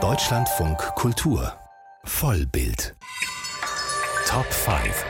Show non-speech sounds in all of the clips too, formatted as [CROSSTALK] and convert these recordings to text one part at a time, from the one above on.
Deutschlandfunk Kultur. Vollbild. Top 5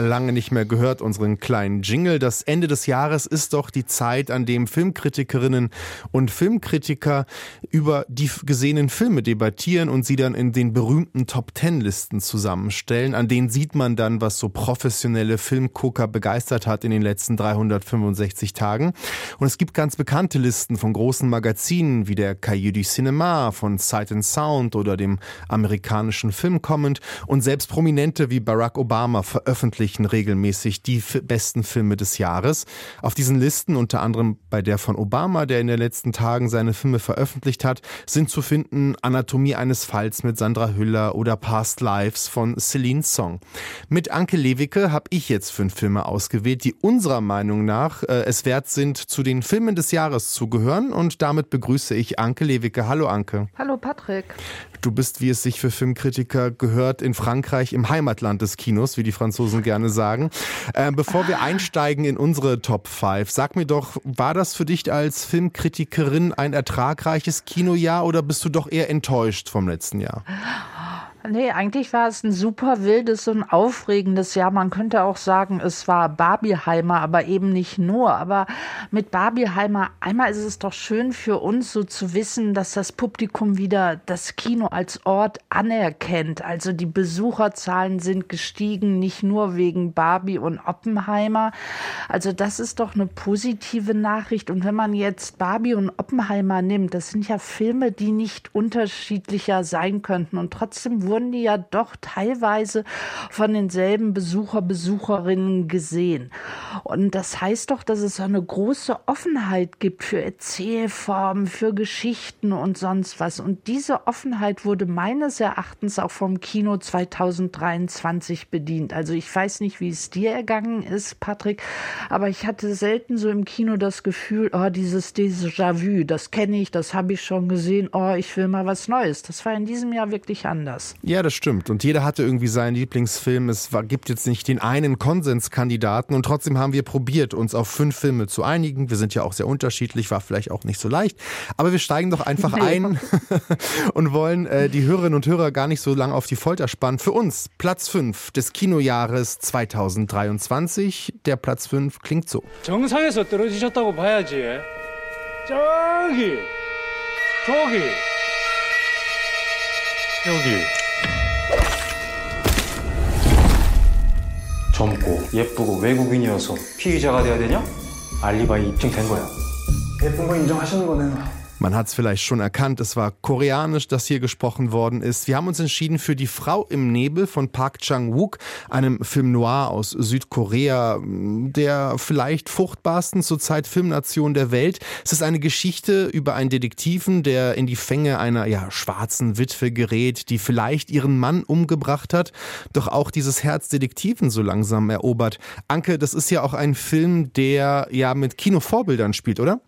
lange nicht mehr gehört, unseren kleinen Jingle. Das Ende des Jahres ist doch die Zeit, an dem Filmkritikerinnen und Filmkritiker über die gesehenen Filme debattieren und sie dann in den berühmten Top Ten Listen zusammenstellen. An denen sieht man dann, was so professionelle Filmgucker begeistert hat in den letzten 365 Tagen. Und es gibt ganz bekannte Listen von großen Magazinen wie der Cahiers du Cinéma, von Sight and Sound oder dem amerikanischen Film Comment und selbst Prominente wie Barack Obama veröffentlichen veröffentlichen regelmäßig die besten Filme des Jahres. Auf diesen Listen, unter anderem bei der von Obama, der in den letzten Tagen seine Filme veröffentlicht hat, sind zu finden Anatomie eines Falls mit Sandra Hüller oder Past Lives von Celine Song. Mit Anke Lewicke habe ich jetzt fünf Filme ausgewählt, die unserer Meinung nach äh, es wert sind, zu den Filmen des Jahres zu gehören. Und damit begrüße ich Anke Lewicke. Hallo Anke. Hallo Patrick. Du bist, wie es sich für Filmkritiker gehört, in Frankreich im Heimatland des Kinos, wie die Franzosen gerne sagen. Äh, bevor wir einsteigen in unsere Top 5, sag mir doch, war das für dich als Filmkritikerin ein ertragreiches Kinojahr oder bist du doch eher enttäuscht vom letzten Jahr? Nee, eigentlich war es ein super wildes und aufregendes Jahr. Man könnte auch sagen, es war Barbieheimer, aber eben nicht nur. Aber mit Barbieheimer, einmal ist es doch schön für uns so zu wissen, dass das Publikum wieder das Kino als Ort anerkennt. Also die Besucherzahlen sind gestiegen, nicht nur wegen Barbie und Oppenheimer. Also das ist doch eine positive Nachricht. Und wenn man jetzt Barbie und Oppenheimer nimmt, das sind ja Filme, die nicht unterschiedlicher sein könnten. Und trotzdem wurden die ja doch teilweise von denselben Besucher, Besucherinnen gesehen. Und das heißt doch, dass es eine große Offenheit gibt für Erzählformen, für Geschichten und sonst was. Und diese Offenheit wurde meines Erachtens auch vom Kino 2023 bedient. Also ich weiß nicht, wie es dir ergangen ist, Patrick, aber ich hatte selten so im Kino das Gefühl, oh, dieses Déjà-vu, das kenne ich, das habe ich schon gesehen, oh, ich will mal was Neues. Das war in diesem Jahr wirklich anders. Ja, das stimmt. Und jeder hatte irgendwie seinen Lieblingsfilm. Es war, gibt jetzt nicht den einen Konsenskandidaten. Und trotzdem haben wir probiert, uns auf fünf Filme zu einigen. Wir sind ja auch sehr unterschiedlich, war vielleicht auch nicht so leicht. Aber wir steigen doch einfach [LAUGHS] ein [LAUGHS] und wollen äh, die Hörerinnen und Hörer gar nicht so lange auf die Folter spannen. Für uns Platz 5 des Kinojahres 2023. Der Platz 5 klingt so. 정상에서 떨어지셨다고 봐야지. 저기! 저기! 여기. 젊고 예쁘고 외국인이어서 피의자가 돼야 되냐? 알리바이 입증된 거야. 예쁜 거 인정하시는 거네요. Man hat es vielleicht schon erkannt, es war koreanisch, das hier gesprochen worden ist. Wir haben uns entschieden für Die Frau im Nebel von Park Chang-wook, einem Film noir aus Südkorea, der vielleicht fruchtbarsten zurzeit Filmnation der Welt. Es ist eine Geschichte über einen Detektiven, der in die Fänge einer ja, schwarzen Witwe gerät, die vielleicht ihren Mann umgebracht hat, doch auch dieses Herz Detektiven so langsam erobert. Anke, das ist ja auch ein Film, der ja mit Kinovorbildern spielt, oder?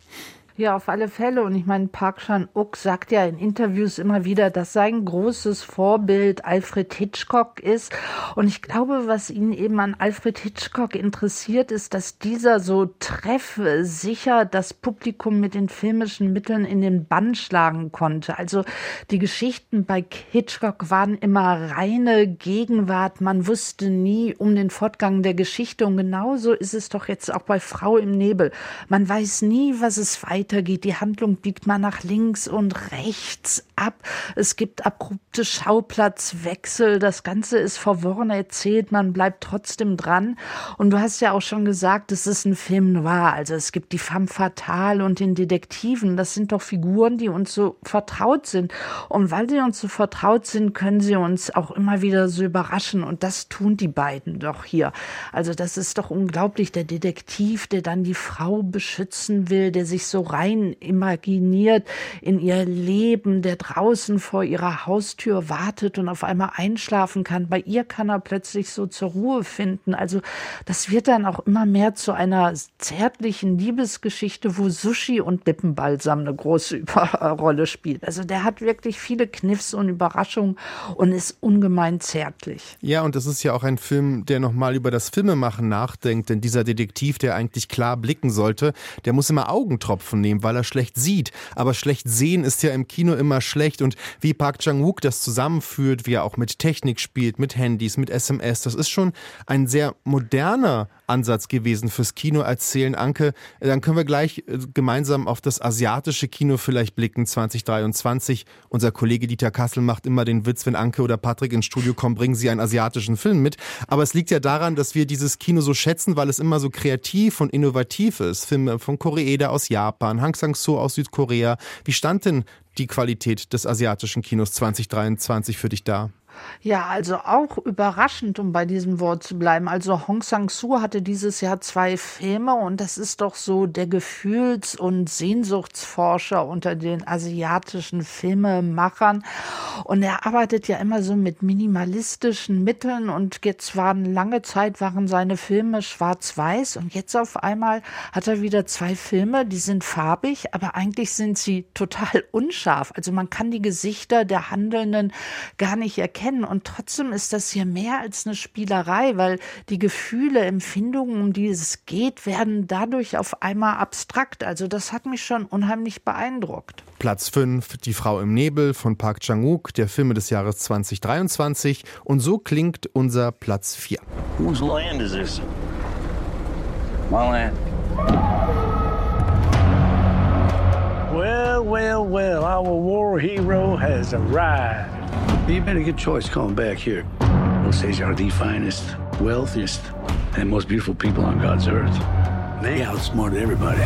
Ja, auf alle Fälle. Und ich meine, Park Chan-wook sagt ja in Interviews immer wieder, dass sein großes Vorbild Alfred Hitchcock ist. Und ich glaube, was ihn eben an Alfred Hitchcock interessiert, ist, dass dieser so treffsicher das Publikum mit den filmischen Mitteln in den Bann schlagen konnte. Also die Geschichten bei Hitchcock waren immer reine Gegenwart. Man wusste nie um den Fortgang der Geschichte. Und genauso ist es doch jetzt auch bei Frau im Nebel. Man weiß nie, was es weiter weitergeht. Die Handlung biegt mal nach links und rechts ab. Es gibt abrupte Schauplatzwechsel. Das Ganze ist verworren erzählt. Man bleibt trotzdem dran. Und du hast ja auch schon gesagt, es ist ein Film noir. Also es gibt die femme fatale und den Detektiven. Das sind doch Figuren, die uns so vertraut sind. Und weil sie uns so vertraut sind, können sie uns auch immer wieder so überraschen. Und das tun die beiden doch hier. Also das ist doch unglaublich. Der Detektiv, der dann die Frau beschützen will, der sich so rein rein imaginiert in ihr Leben, der draußen vor ihrer Haustür wartet und auf einmal einschlafen kann. Bei ihr kann er plötzlich so zur Ruhe finden. Also das wird dann auch immer mehr zu einer zärtlichen Liebesgeschichte, wo Sushi und Lippenbalsam eine große [LAUGHS] Rolle spielt. Also der hat wirklich viele Kniffs und Überraschungen und ist ungemein zärtlich. Ja, und das ist ja auch ein Film, der nochmal über das Filmemachen nachdenkt, denn dieser Detektiv, der eigentlich klar blicken sollte, der muss immer Augentropfen wahrnehmen, weil er schlecht sieht. Aber schlecht sehen ist ja im Kino immer schlecht und wie Park Chang-wook das zusammenführt, wie er auch mit Technik spielt, mit Handys, mit SMS, das ist schon ein sehr moderner Ansatz gewesen fürs Kino erzählen. Anke, dann können wir gleich äh, gemeinsam auf das asiatische Kino vielleicht blicken 2023. Unser Kollege Dieter Kassel macht immer den Witz, wenn Anke oder Patrick ins Studio kommen, bringen sie einen asiatischen Film mit. Aber es liegt ja daran, dass wir dieses Kino so schätzen, weil es immer so kreativ und innovativ ist. Filme von Koreeda aus Japan, Hang Sang-soo aus Südkorea. Wie stand denn die Qualität des asiatischen Kinos 2023 für dich da? Ja, also auch überraschend, um bei diesem Wort zu bleiben. Also Hong Sang-soo hatte dieses Jahr zwei Filme und das ist doch so der Gefühls- und Sehnsuchtsforscher unter den asiatischen Filmemachern. Und er arbeitet ja immer so mit minimalistischen Mitteln und jetzt waren lange Zeit waren seine Filme schwarz-weiß und jetzt auf einmal hat er wieder zwei Filme, die sind farbig, aber eigentlich sind sie total unscharf. Also man kann die Gesichter der Handelnden gar nicht erkennen kennen. Und trotzdem ist das hier mehr als eine Spielerei, weil die Gefühle, Empfindungen, um die es geht, werden dadurch auf einmal abstrakt. Also das hat mich schon unheimlich beeindruckt. Platz 5, Die Frau im Nebel von Park Chang-wook, der Filme des Jahres 2023. Und so klingt unser Platz 4. Whose land is this? My land. Well, well, well, our war hero has arrived. You made a good choice coming back here. Osage are the finest, wealthiest, and most beautiful people on God's earth. They outsmarted everybody.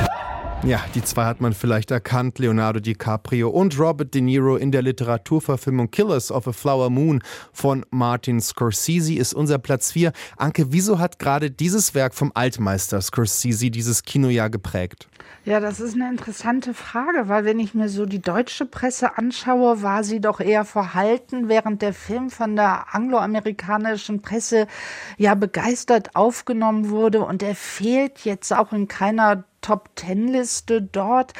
Ja, die zwei hat man vielleicht erkannt, Leonardo DiCaprio und Robert De Niro in der Literaturverfilmung Killers of a Flower Moon von Martin Scorsese ist unser Platz 4. Anke, wieso hat gerade dieses Werk vom Altmeister Scorsese dieses Kinojahr geprägt? Ja, das ist eine interessante Frage, weil wenn ich mir so die deutsche Presse anschaue, war sie doch eher verhalten, während der Film von der angloamerikanischen Presse ja begeistert aufgenommen wurde und er fehlt jetzt auch in keiner Top-Ten-Liste dort.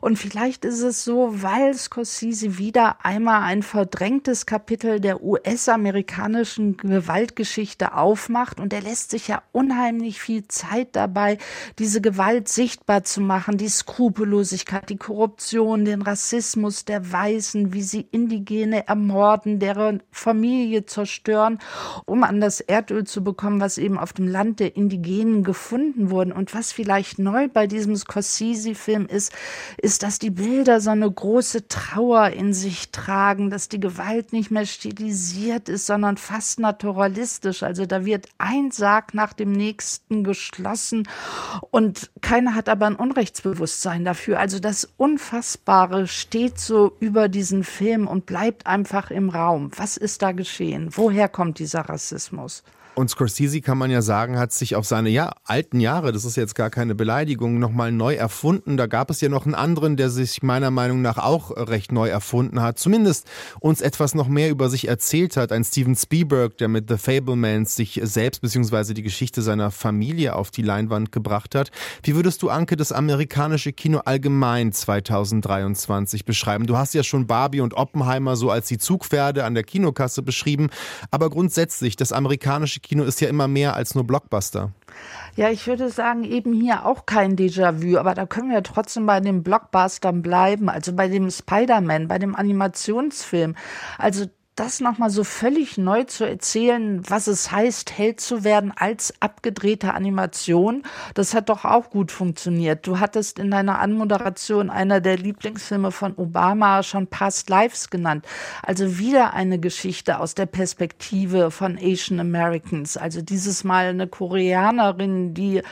Und vielleicht ist es so, weil Scorsese wieder einmal ein verdrängtes Kapitel der US-amerikanischen Gewaltgeschichte aufmacht. Und er lässt sich ja unheimlich viel Zeit dabei, diese Gewalt sichtbar zu machen, die Skrupellosigkeit, die Korruption, den Rassismus der Weißen, wie sie Indigene ermorden, deren Familie zerstören, um an das Erdöl zu bekommen, was eben auf dem Land der Indigenen gefunden wurden. Und was vielleicht neu bei diesem Scorsese-Film ist, ist, dass die Bilder so eine große Trauer in sich tragen, dass die Gewalt nicht mehr stilisiert ist, sondern fast naturalistisch. Also da wird ein Sarg nach dem nächsten geschlossen und keiner hat aber ein Unrechtsbewusstsein dafür. Also das Unfassbare steht so über diesen Film und bleibt einfach im Raum. Was ist da geschehen? Woher kommt dieser Rassismus? Und Scorsese kann man ja sagen, hat sich auf seine ja, alten Jahre, das ist jetzt gar keine Beleidigung, nochmal neu erfunden. Da gab es ja noch einen anderen, der sich meiner Meinung nach auch recht neu erfunden hat. Zumindest uns etwas noch mehr über sich erzählt hat. Ein Steven Spielberg, der mit The Fablemans sich selbst bzw. die Geschichte seiner Familie auf die Leinwand gebracht hat. Wie würdest du, Anke, das amerikanische Kino allgemein 2023 beschreiben? Du hast ja schon Barbie und Oppenheimer so als die Zugpferde an der Kinokasse beschrieben. Aber grundsätzlich, das amerikanische Kino ist ja immer mehr als nur Blockbuster. Ja, ich würde sagen, eben hier auch kein Déjà-vu, aber da können wir trotzdem bei den Blockbustern bleiben, also bei dem Spider-Man, bei dem Animationsfilm. Also das nochmal so völlig neu zu erzählen, was es heißt, Held zu werden als abgedrehte Animation, das hat doch auch gut funktioniert. Du hattest in deiner Anmoderation einer der Lieblingsfilme von Obama schon Past Lives genannt. Also wieder eine Geschichte aus der Perspektive von Asian Americans. Also dieses Mal eine Koreanerin, die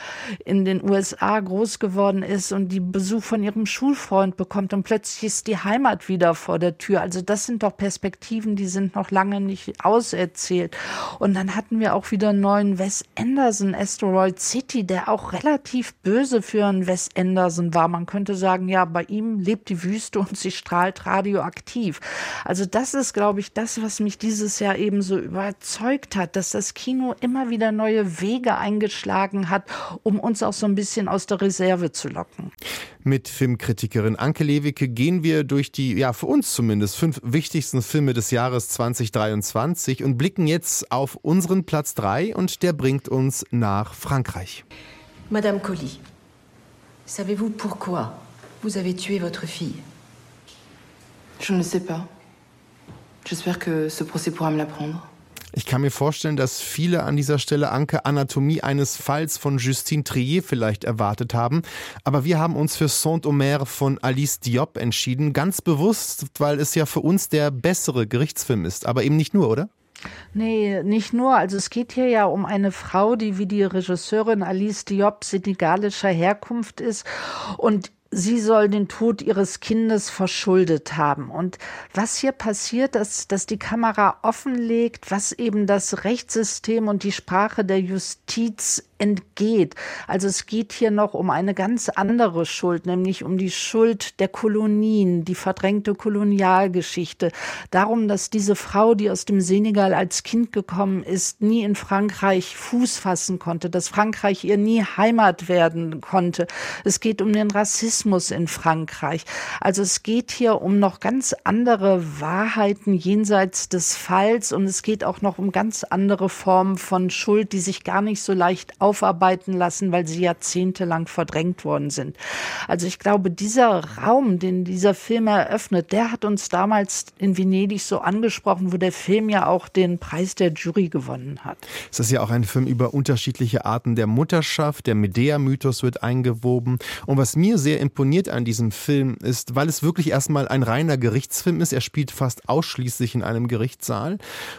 in den USA groß geworden ist und die Besuch von ihrem Schulfreund bekommt und plötzlich ist die Heimat wieder vor der Tür. Also das sind doch Perspektiven, die sind noch lange nicht auserzählt. Und dann hatten wir auch wieder einen neuen Wes Anderson, Asteroid City, der auch relativ böse für einen Wes Anderson war. Man könnte sagen, ja, bei ihm lebt die Wüste und sie strahlt radioaktiv. Also das ist, glaube ich, das, was mich dieses Jahr eben so überzeugt hat, dass das Kino immer wieder neue Wege eingeschlagen hat, um uns auch so ein bisschen aus der Reserve zu locken. Mit Filmkritikerin Anke Lewicke gehen wir durch die, ja, für uns zumindest, fünf wichtigsten Filme des Jahres 2023 und blicken jetzt auf unseren Platz 3 und der bringt uns nach Frankreich. Madame Colli, savez-vous pourquoi Vous avez tué votre fille. Je ne sais pas. J'espère que ce procès pourra me l'apprendre. Ich kann mir vorstellen, dass viele an dieser Stelle Anke Anatomie eines Falls von Justine Trier vielleicht erwartet haben. Aber wir haben uns für Saint-Omer von Alice Diop entschieden. Ganz bewusst, weil es ja für uns der bessere Gerichtsfilm ist. Aber eben nicht nur, oder? Nee, nicht nur. Also es geht hier ja um eine Frau, die wie die Regisseurin Alice Diop senegalischer Herkunft ist und sie soll den Tod ihres Kindes verschuldet haben. Und was hier passiert, ist, dass die Kamera offenlegt, was eben das Rechtssystem und die Sprache der Justiz entgeht. Also es geht hier noch um eine ganz andere Schuld, nämlich um die Schuld der Kolonien, die verdrängte Kolonialgeschichte. Darum, dass diese Frau, die aus dem Senegal als Kind gekommen ist, nie in Frankreich Fuß fassen konnte, dass Frankreich ihr nie Heimat werden konnte. Es geht um den Rassismus in Frankreich. Also es geht hier um noch ganz andere Wahrheiten jenseits des Falls und es geht auch noch um ganz andere Formen von Schuld, die sich gar nicht so leicht aufarbeiten lassen, weil sie jahrzehntelang verdrängt worden sind. Also ich glaube, dieser Raum, den dieser Film eröffnet, der hat uns damals in Venedig so angesprochen, wo der Film ja auch den Preis der Jury gewonnen hat. Es ist ja auch ein Film über unterschiedliche Arten der Mutterschaft. Der Medea-Mythos wird eingewoben. Und was mir sehr imponiert an diesem Film ist, weil es wirklich erstmal ein reiner Gerichtsfilm ist. Er spielt fast ausschließlich in einem Gerichtssaal.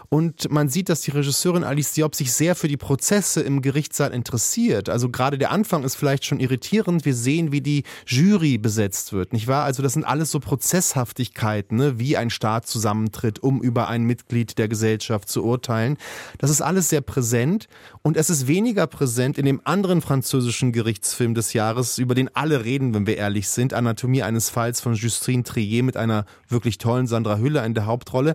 Und man sieht, dass die Regisseurin Alice Diop sich sehr für die Prozesse im Gerichtssaal interessiert. Also gerade der Anfang ist vielleicht schon irritierend. Wir sehen, wie die Jury besetzt wird, nicht wahr? Also das sind alles so Prozesshaftigkeiten, ne? wie ein Staat zusammentritt, um über ein Mitglied der Gesellschaft zu urteilen. Das ist alles sehr präsent und es ist weniger präsent in dem anderen französischen Gerichtsfilm des Jahres, über den alle reden, wenn wir ehrlich sind, Anatomie eines Falls von Justine Trier mit einer wirklich tollen Sandra Hüller in der Hauptrolle.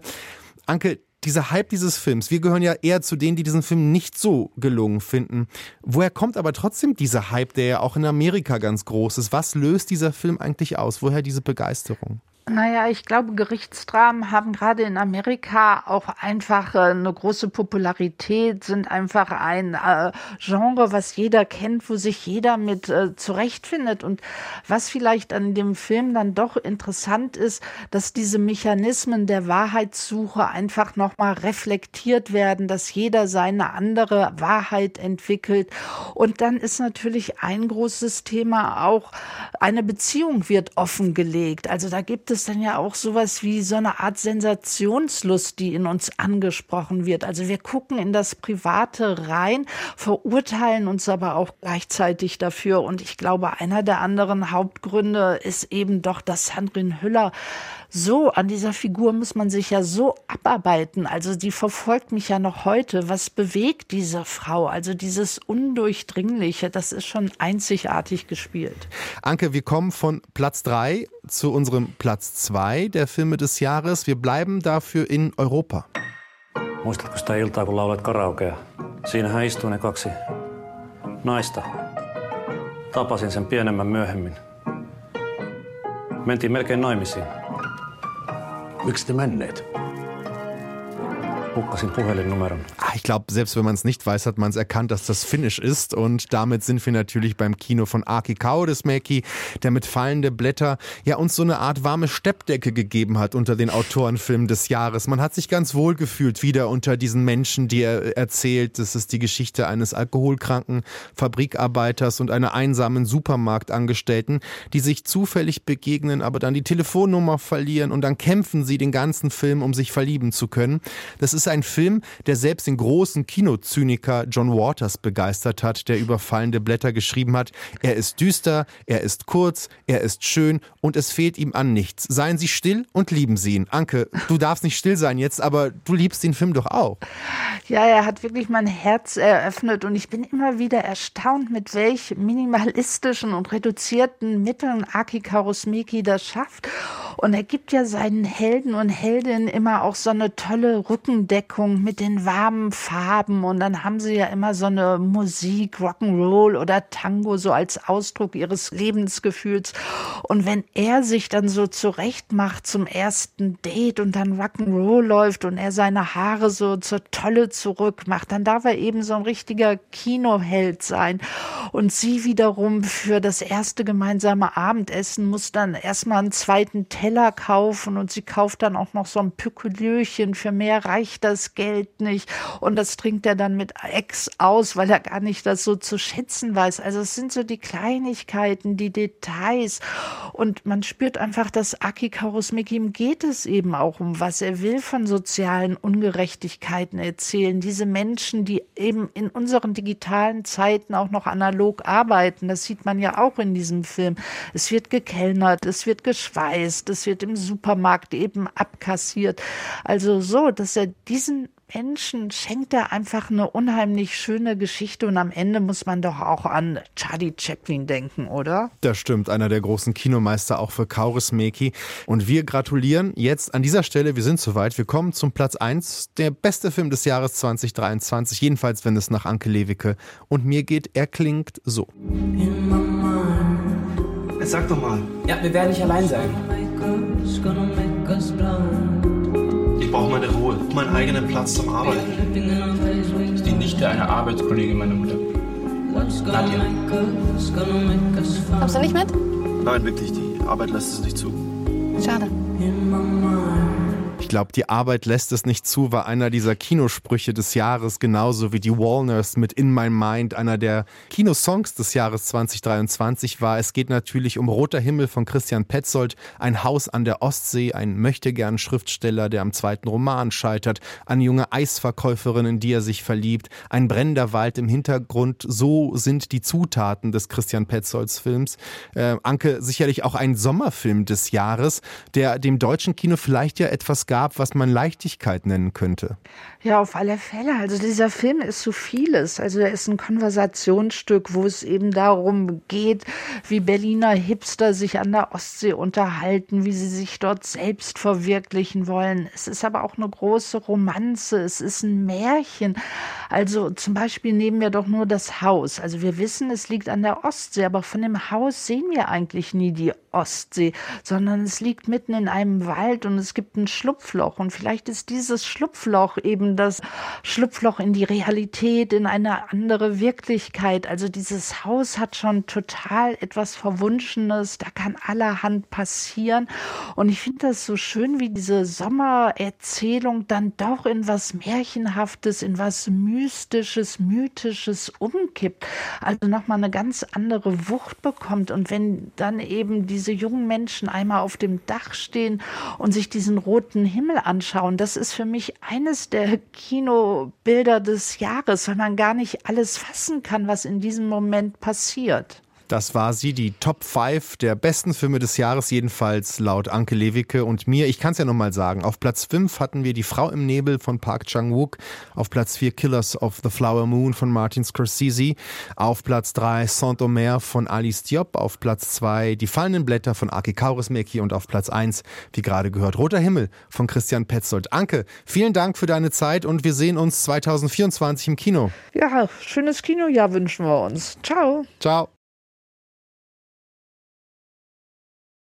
Anke, dieser Hype dieses Films, wir gehören ja eher zu denen, die diesen Film nicht so gelungen finden. Woher kommt aber trotzdem dieser Hype, der ja auch in Amerika ganz groß ist? Was löst dieser Film eigentlich aus? Woher diese Begeisterung? Naja, ich glaube, Gerichtsdramen haben gerade in Amerika auch einfach äh, eine große Popularität, sind einfach ein äh, Genre, was jeder kennt, wo sich jeder mit äh, zurechtfindet. Und was vielleicht an dem Film dann doch interessant ist, dass diese Mechanismen der Wahrheitssuche einfach nochmal reflektiert werden, dass jeder seine andere Wahrheit entwickelt. Und dann ist natürlich ein großes Thema auch, eine Beziehung wird offengelegt. Also da gibt es dann ja auch sowas wie so eine Art Sensationslust, die in uns angesprochen wird. Also wir gucken in das Private rein, verurteilen uns aber auch gleichzeitig dafür. Und ich glaube, einer der anderen Hauptgründe ist eben doch, dass Sandrine Hüller so, an dieser Figur muss man sich ja so abarbeiten. Also die verfolgt mich ja noch heute. Was bewegt diese Frau? Also dieses Undurchdringliche, das ist schon einzigartig gespielt. Anke, wir kommen von Platz drei zu unserem Platz zwei der Filme des Jahres. Wir bleiben dafür in Europa. Muistatko sitä iltaa, kun laulat karaokea? Siinähän istuu ne kaksi naista. Tapasin sen pienemmän myöhemmin. Mentiin melkein naimisiin. mixed amendment. Hukkasin puhelinnumeron. Ah, ich glaube, selbst wenn man es nicht weiß, hat man es erkannt, dass das Finnisch ist. Und damit sind wir natürlich beim Kino von Aki Kaurismäki, der mit fallende Blätter ja uns so eine Art warme Steppdecke gegeben hat unter den Autorenfilmen des Jahres. Man hat sich ganz wohl gefühlt wieder unter diesen Menschen, die er erzählt. Das ist die Geschichte eines alkoholkranken Fabrikarbeiters und einer einsamen Supermarktangestellten, die sich zufällig begegnen, aber dann die Telefonnummer verlieren und dann kämpfen sie den ganzen Film, um sich verlieben zu können. Das ist ein Film, der selbst den großen Kinozyniker John Waters begeistert hat, der über fallende Blätter geschrieben hat. Er ist düster, er ist kurz, er ist schön und es fehlt ihm an nichts. Seien Sie still und lieben Sie ihn. Anke, du darfst nicht still sein jetzt, aber du liebst den Film doch auch. Ja, er hat wirklich mein Herz eröffnet und ich bin immer wieder erstaunt, mit welch minimalistischen und reduzierten Mitteln Aki Kaurismäki das schafft. Und er gibt ja seinen Helden und Heldinnen immer auch so eine tolle Rückendeckung mit den warmen Farben. Und dann haben sie ja immer so eine Musik, Rock'n'Roll oder Tango so als Ausdruck ihres Lebensgefühls. Und wenn er sich dann so zurecht macht zum ersten Date und dann Rock'n'Roll läuft und er seine Haare so zur Tolle zurückmacht, dann darf er eben so ein richtiger Kinoheld sein. Und sie wiederum für das erste gemeinsame Abendessen muss dann erstmal einen zweiten Teller kaufen und sie kauft dann auch noch so ein Pückelürchen. Für mehr reicht das Geld nicht. Und das trinkt er dann mit Ex aus, weil er gar nicht das so zu schätzen weiß. Also es sind so die Kleinigkeiten, die Details. Und man spürt einfach, dass Aki Kaurismäki ihm geht es eben auch um was. Er will von sozialen Ungerechtigkeiten erzählen. Diese Menschen, die eben in unseren digitalen Zeiten auch noch analog arbeiten, das sieht man ja auch in diesem Film. Es wird gekellnert, es wird geschweißt, es wird im Supermarkt eben abkassiert. Also so, dass er diesen Menschen schenkt er einfach eine unheimlich schöne Geschichte und am Ende muss man doch auch an Charlie Chaplin denken, oder? Das stimmt, einer der großen Kinomeister auch für Kaurismäki. Und wir gratulieren jetzt an dieser Stelle, wir sind soweit, wir kommen zum Platz 1, der beste Film des Jahres 2023, jedenfalls wenn es nach Anke Lewicke und mir geht, er klingt so. Sag doch mal. Ja, wir werden nicht allein sein brauche meine Ruhe, meinen eigenen Platz zum Arbeiten. Das ist die Nichte einer Arbeitskollegin meiner Mutter. Nadja. Kommst du nicht mit? Nein, wirklich, die Arbeit lässt es nicht zu. Schade glaube, die Arbeit lässt es nicht zu, war einer dieser Kinosprüche des Jahres, genauso wie die Walners mit In My Mind, einer der Kinosongs des Jahres 2023 war. Es geht natürlich um Roter Himmel von Christian Petzold, ein Haus an der Ostsee, ein möchtegern Schriftsteller, der am zweiten Roman scheitert, eine junge Eisverkäuferin, in die er sich verliebt, ein brennender Wald im Hintergrund. So sind die Zutaten des Christian Petzolds Films. Äh, Anke, sicherlich auch ein Sommerfilm des Jahres, der dem deutschen Kino vielleicht ja etwas gab, gab, was man Leichtigkeit nennen könnte. Ja, auf alle Fälle. Also dieser Film ist so vieles. Also er ist ein Konversationsstück, wo es eben darum geht, wie Berliner Hipster sich an der Ostsee unterhalten, wie sie sich dort selbst verwirklichen wollen. Es ist aber auch eine große Romanze. Es ist ein Märchen. Also zum Beispiel nehmen wir doch nur das Haus. Also wir wissen, es liegt an der Ostsee, aber von dem Haus sehen wir eigentlich nie die Ostsee, sondern es liegt mitten in einem Wald und es gibt ein Schlupfloch. Und vielleicht ist dieses Schlupfloch eben das Schlupfloch in die Realität, in eine andere Wirklichkeit. Also dieses Haus hat schon total etwas Verwunschenes, da kann allerhand passieren. Und ich finde das so schön, wie diese Sommererzählung dann doch in was Märchenhaftes, in was Mystisches, Mythisches umkippt. Also nochmal eine ganz andere Wucht bekommt. Und wenn dann eben diese jungen Menschen einmal auf dem Dach stehen und sich diesen roten Himmel anschauen, das ist für mich eines der Kinobilder des Jahres, weil man gar nicht alles fassen kann, was in diesem Moment passiert. Das war sie, die Top 5 der besten Filme des Jahres, jedenfalls laut Anke Lewicke und mir. Ich kann es ja nochmal sagen. Auf Platz 5 hatten wir Die Frau im Nebel von Park Chang-wook. Auf Platz 4 Killers of the Flower Moon von Martin Scorsese. Auf Platz 3 Saint-Omer von Alice Diop. Auf Platz 2 Die fallenden Blätter von Aki Kaurismäki. Und auf Platz 1, wie gerade gehört, Roter Himmel von Christian Petzold. Anke, vielen Dank für deine Zeit und wir sehen uns 2024 im Kino. Ja, schönes Kinojahr wünschen wir uns. Ciao. Ciao.